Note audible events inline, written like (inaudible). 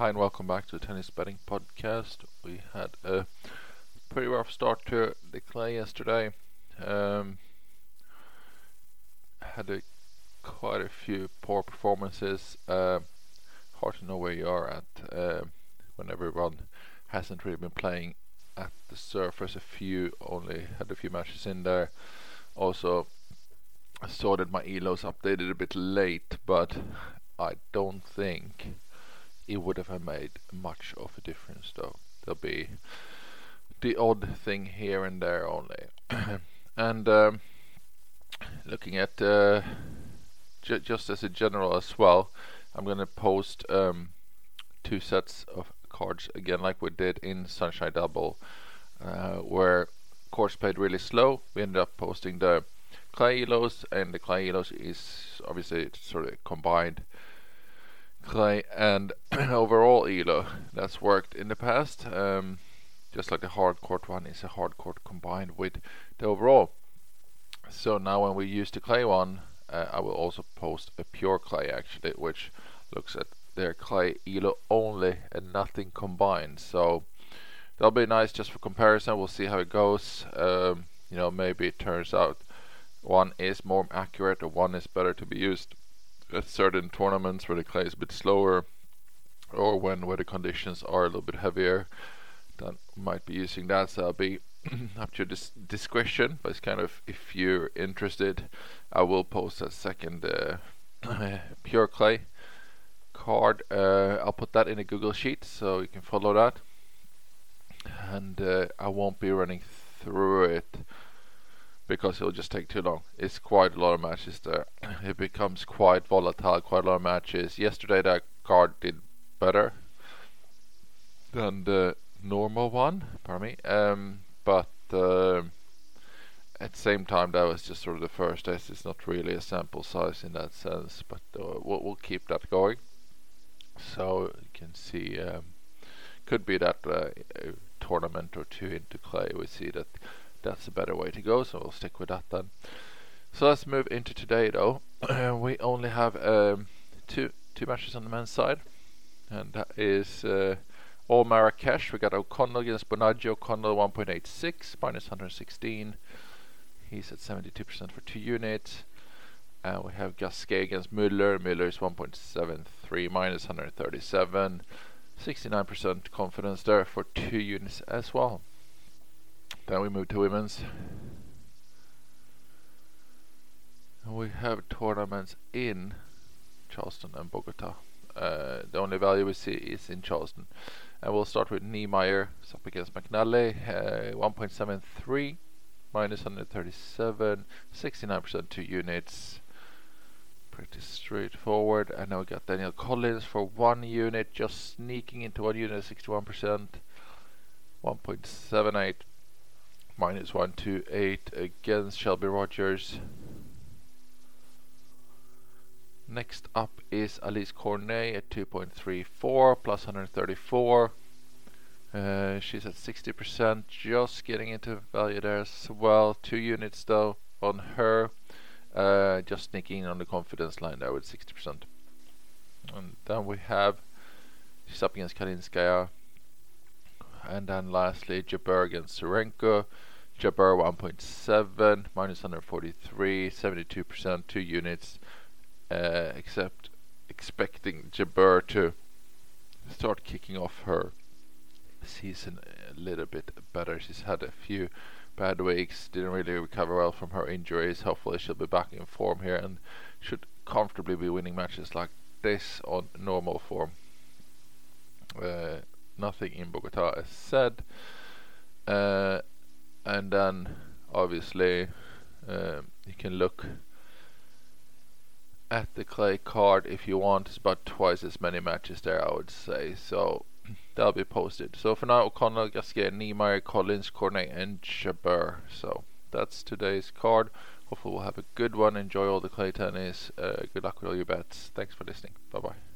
Hi and welcome back to the Tennis Betting Podcast. We had a pretty rough start to the clay yesterday. Um, had a, quite a few poor performances. Uh, hard to know where you are at uh, when everyone hasn't really been playing at the surface. A few only had a few matches in there. Also, I saw that my elos updated a bit late, but I don't think it would have made much of a difference though. There'll be the odd thing here and there only. (clears throat) and um, looking at uh, ju just as a general as well, I'm gonna post um, two sets of cards again like we did in Sunshine Double, uh, where course played really slow. We ended up posting the clay elos, and the clay elos is obviously sort of combined clay and (clears throat) overall elo that's worked in the past. Um, just like the hard court one is a hard court combined with the overall. So now when we use the clay one uh, I will also post a pure clay actually which looks at their clay elo only and nothing combined. So that'll be nice just for comparison. We'll see how it goes. Um, you know maybe it turns out one is more accurate or one is better to be used at certain tournaments where the clay is a bit slower or when where the conditions are a little bit heavier then might be using that. So I'll be (clears throat) up to this discretion but it's kind of if you're interested I will post a second uh, (clears throat) pure clay card. Uh, I'll put that in a Google sheet so you can follow that. And uh, I won't be running through it because it'll just take too long. It's quite a lot of matches there. (clears throat) It becomes quite volatile, quite a lot of matches. Yesterday that card did better than the normal one, pardon me. Um, but uh, at the same time, that was just sort of the first test. It's not really a sample size in that sense, but uh, we'll, we'll, keep that going. So you can see, um, could be that uh, tournament or two into clay, we see that that's a better way to go, so we'll stick with that then. So let's move into today though. (clears throat) we only have um, two two matches on the men's side, and that is uh, all Marrakesh. We got O'Connell against Bonadio. O'Connell 1.86 minus 116. He's at 72% for two units. And we have Gasquet against. Müller is 1.73 minus 137. 69% confidence there for two units as well. Then we move to women's. And we have tournaments in Charleston and Bogota. Uh, the only value we see is in Charleston. And we'll start with Niemeier. It's up against McNally. Uh, 1.73 minus 137. 69% two units. Pretty straightforward. And now we got Danielle Collins for one unit. Just sneaking into one unit, 61%. 1.78 minus 128 against Shelby Rogers. Next up is Alizé Cornet at 2.34 plus 134. Uh, she's at 60%, just getting into value there as well. Two units though on her. Uh, just sneaking on the confidence line there with 60%. And then we have she's up against Kalinskaya. And then lastly, Jabeur against Tsurenko. Jabeur 1.7, minus 143, 72%, 2 units, uh, except expecting Jabeur to start kicking off her season a little bit better. She's had a few bad weeks, didn't really recover well from her injuries. Hopefully, she'll be back in form here and should comfortably be winning matches like this on normal form. Uh, nothing in Bogota as said. Uh, and then obviously um, you can look at the clay card if you want it's about twice as many matches there I would say. So (clears throat) that'll be posted. So for now O'Connell, Gasquet, Niemeier, Collins, Cornet and Jabeur so that's today's card. Hopefully we'll have a good one. Enjoy all the clay tennis. Uh, good luck with all your bets. Thanks for listening. Bye bye